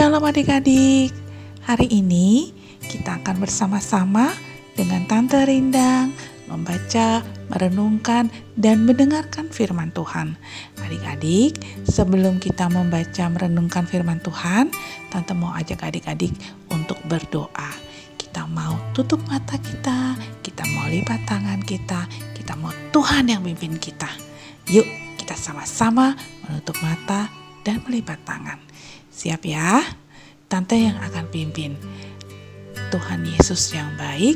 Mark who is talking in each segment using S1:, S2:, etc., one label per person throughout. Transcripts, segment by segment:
S1: Shalom adik-adik. Hari ini kita akan bersama-sama dengan Tante Rindang membaca, merenungkan, dan mendengarkan firman Tuhan. Adik-adik, sebelum kita membaca merenungkan firman Tuhan, Tante mau ajak adik-adik untuk berdoa. Kita mau tutup mata kita, kita mau lipat tangan kita, kita mau Tuhan yang pimpin kita. Yuk, kita sama-sama menutup mata dan melipat tangan. Siap ya? Tante yang akan pimpin. Tuhan Yesus yang baik,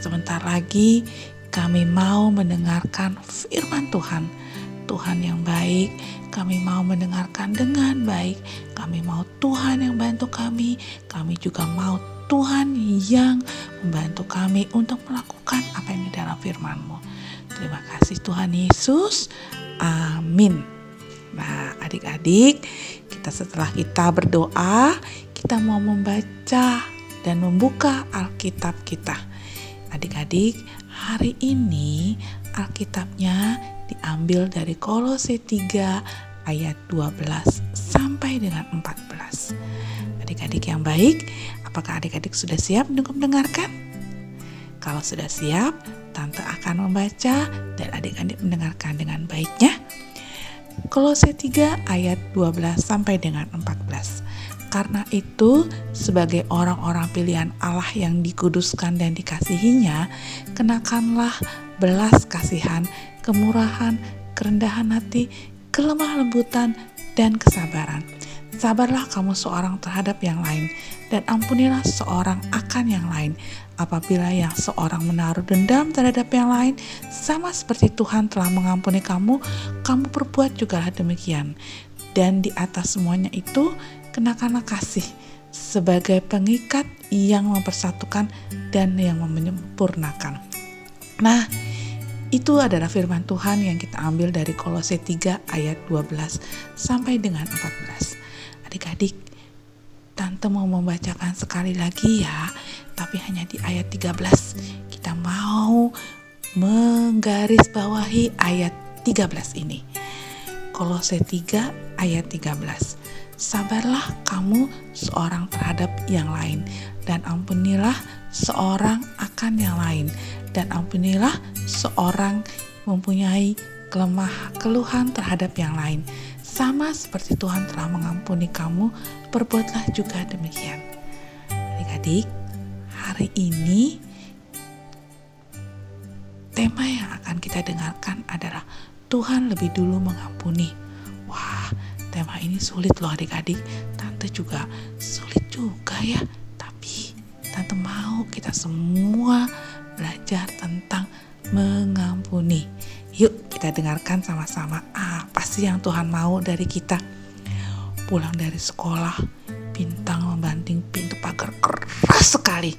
S1: sebentar lagi kami mau mendengarkan firman Tuhan. Tuhan yang baik, kami mau mendengarkan dengan baik. Kami mau Tuhan yang bantu kami. Kami juga mau Tuhan yang membantu kami untuk melakukan apa yang di dalam firman-Mu. Terima kasih Tuhan Yesus. Amin. Nah, adik-adik, kita setelah kita berdoa, kita mau membaca dan membuka Alkitab kita. Adik-adik, hari ini Alkitabnya diambil dari Kolose 3 ayat 12 sampai dengan 14. Adik-adik yang baik, apakah adik-adik sudah siap untuk mendengarkan? Kalau sudah siap, Tante akan membaca dan adik-adik mendengarkan dengan baiknya. Kolose 3 ayat 12 sampai dengan 14. Karena itu, sebagai orang-orang pilihan Allah yang dikuduskan dan dikasihinya, kenakanlah belas kasihan, kemurahan, kerendahan hati, kelemah lembutan, dan kesabaran. Sabarlah kamu seorang terhadap yang lain, dan ampunilah seorang akan yang lain. Apabila yang seorang menaruh dendam terhadap yang lain, sama seperti Tuhan telah mengampuni kamu, kamu berbuat juga demikian. Dan di atas semuanya itu, kenakanlah kasih sebagai pengikat yang mempersatukan dan yang menyempurnakan. Nah, itu adalah firman Tuhan yang kita ambil dari Kolose 3 ayat 12 sampai dengan 14. Adik-adik, Tante mau membacakan sekali lagi ya, tapi hanya di ayat 13. Kita mau menggarisbawahi ayat 13 ini. Kolose 3 ayat 13. Sabarlah kamu seorang terhadap yang lain dan ampunilah seorang akan yang lain dan ampunilah seorang mempunyai kelemah keluhan terhadap yang lain sama seperti Tuhan telah mengampuni kamu, perbuatlah juga demikian. Adik-adik, hari ini tema yang akan kita dengarkan adalah Tuhan lebih dulu mengampuni. Wah, tema ini sulit loh adik-adik. Tante juga sulit juga ya. Tapi tante mau kita semua belajar tentang mengampuni. Yuk kita dengarkan sama-sama apa sih yang Tuhan mau dari kita. Pulang dari sekolah, Bintang membanting pintu pagar keras sekali.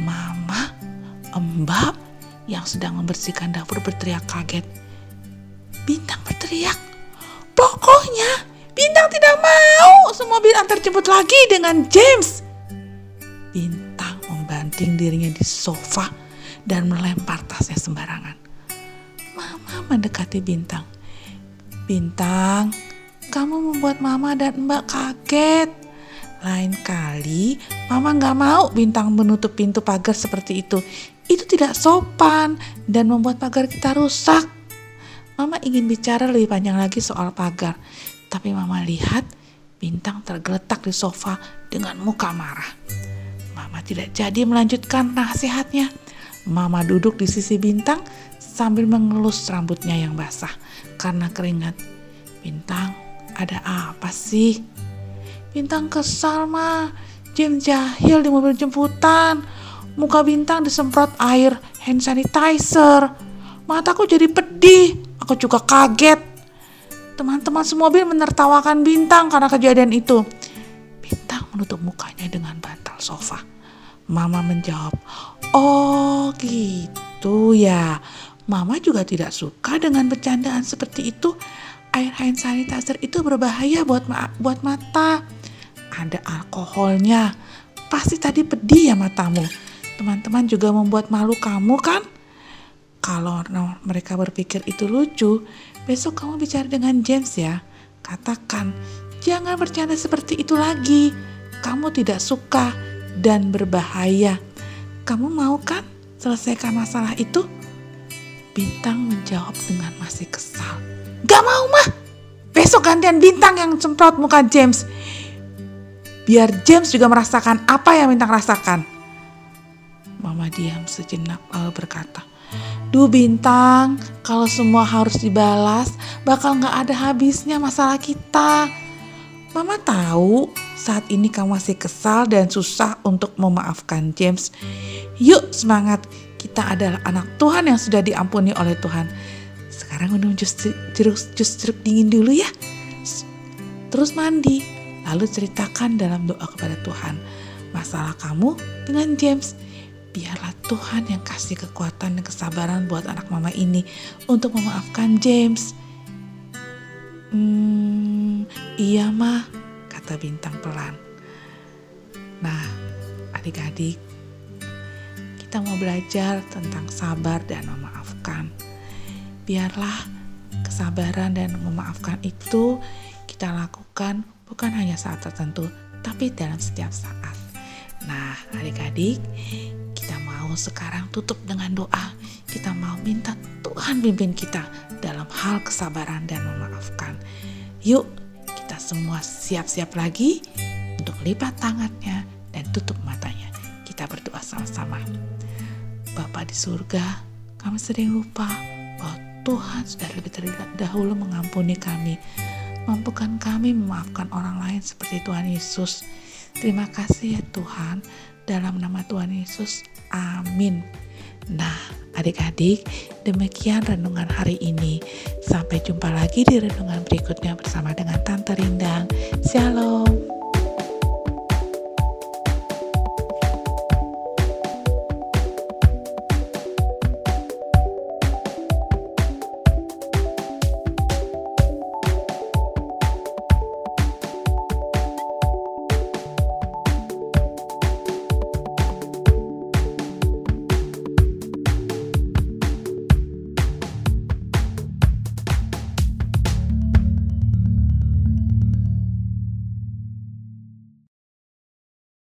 S1: Mama, Mbak yang sedang membersihkan dapur berteriak kaget. Bintang berteriak, pokoknya Bintang tidak mau semobil antar jemput lagi dengan James. Bintang membanting dirinya di sofa dan melempar tasnya sembarangan mendekati Bintang. Bintang, kamu membuat Mama dan Mbak kaget. Lain kali, Mama nggak mau Bintang menutup pintu pagar seperti itu. Itu tidak sopan dan membuat pagar kita rusak. Mama ingin bicara lebih panjang lagi soal pagar, tapi Mama lihat Bintang tergeletak di sofa dengan muka marah. Mama tidak jadi melanjutkan nasihatnya. Mama duduk di sisi Bintang sambil mengelus rambutnya yang basah karena keringat. Bintang, ada apa sih? Bintang kesal mah, Jim jahil di mobil jemputan. Muka Bintang disemprot air hand sanitizer. Mataku jadi pedih, aku juga kaget. Teman-teman semobil menertawakan Bintang karena kejadian itu. Bintang menutup mukanya dengan bantal sofa. Mama menjawab, "Oh, gitu ya. Mama juga tidak suka dengan bercandaan seperti itu. Air hand sanitizer itu berbahaya buat ma buat mata. Ada alkoholnya. Pasti tadi pedih ya matamu. Teman-teman juga membuat malu kamu kan? Kalau no, mereka berpikir itu lucu, besok kamu bicara dengan James ya. Katakan, Jangan bercanda seperti itu lagi. Kamu tidak suka dan berbahaya. Kamu mau kan selesaikan masalah itu? Bintang menjawab dengan masih kesal. Gak mau mah. Besok gantian Bintang yang semprot muka James. Biar James juga merasakan apa yang Bintang rasakan. Mama diam sejenak lalu berkata, Duh Bintang, kalau semua harus dibalas, bakal gak ada habisnya masalah kita. Mama tahu saat ini kamu masih kesal dan susah untuk memaafkan James. Yuk semangat, kita adalah anak Tuhan yang sudah diampuni oleh Tuhan. Sekarang minum jus jeruk, jus jeruk dingin dulu ya. Terus mandi, lalu ceritakan dalam doa kepada Tuhan masalah kamu dengan James. Biarlah Tuhan yang kasih kekuatan dan kesabaran buat anak mama ini untuk memaafkan James. Hmm, iya mah, kata Bintang pelan. Nah, adik-adik, kita mau belajar tentang sabar dan memaafkan. Biarlah kesabaran dan memaafkan itu kita lakukan bukan hanya saat tertentu, tapi dalam setiap saat. Nah, adik-adik, kita mau sekarang tutup dengan doa. Kita mau minta Tuhan pimpin kita dalam hal kesabaran dan memaafkan. Yuk, kita semua siap-siap lagi untuk lipat tangannya dan tutup matanya. Kita berdoa sama-sama. Bapa di surga, kami sering lupa bahwa Tuhan sudah lebih dahulu mengampuni kami. Mampukan kami memaafkan orang lain seperti Tuhan Yesus. Terima kasih ya Tuhan. Dalam nama Tuhan Yesus, amin. Nah, adik-adik, demikian renungan hari ini. Sampai jumpa lagi di renungan berikutnya bersama dengan Tante Rindang. Shalom.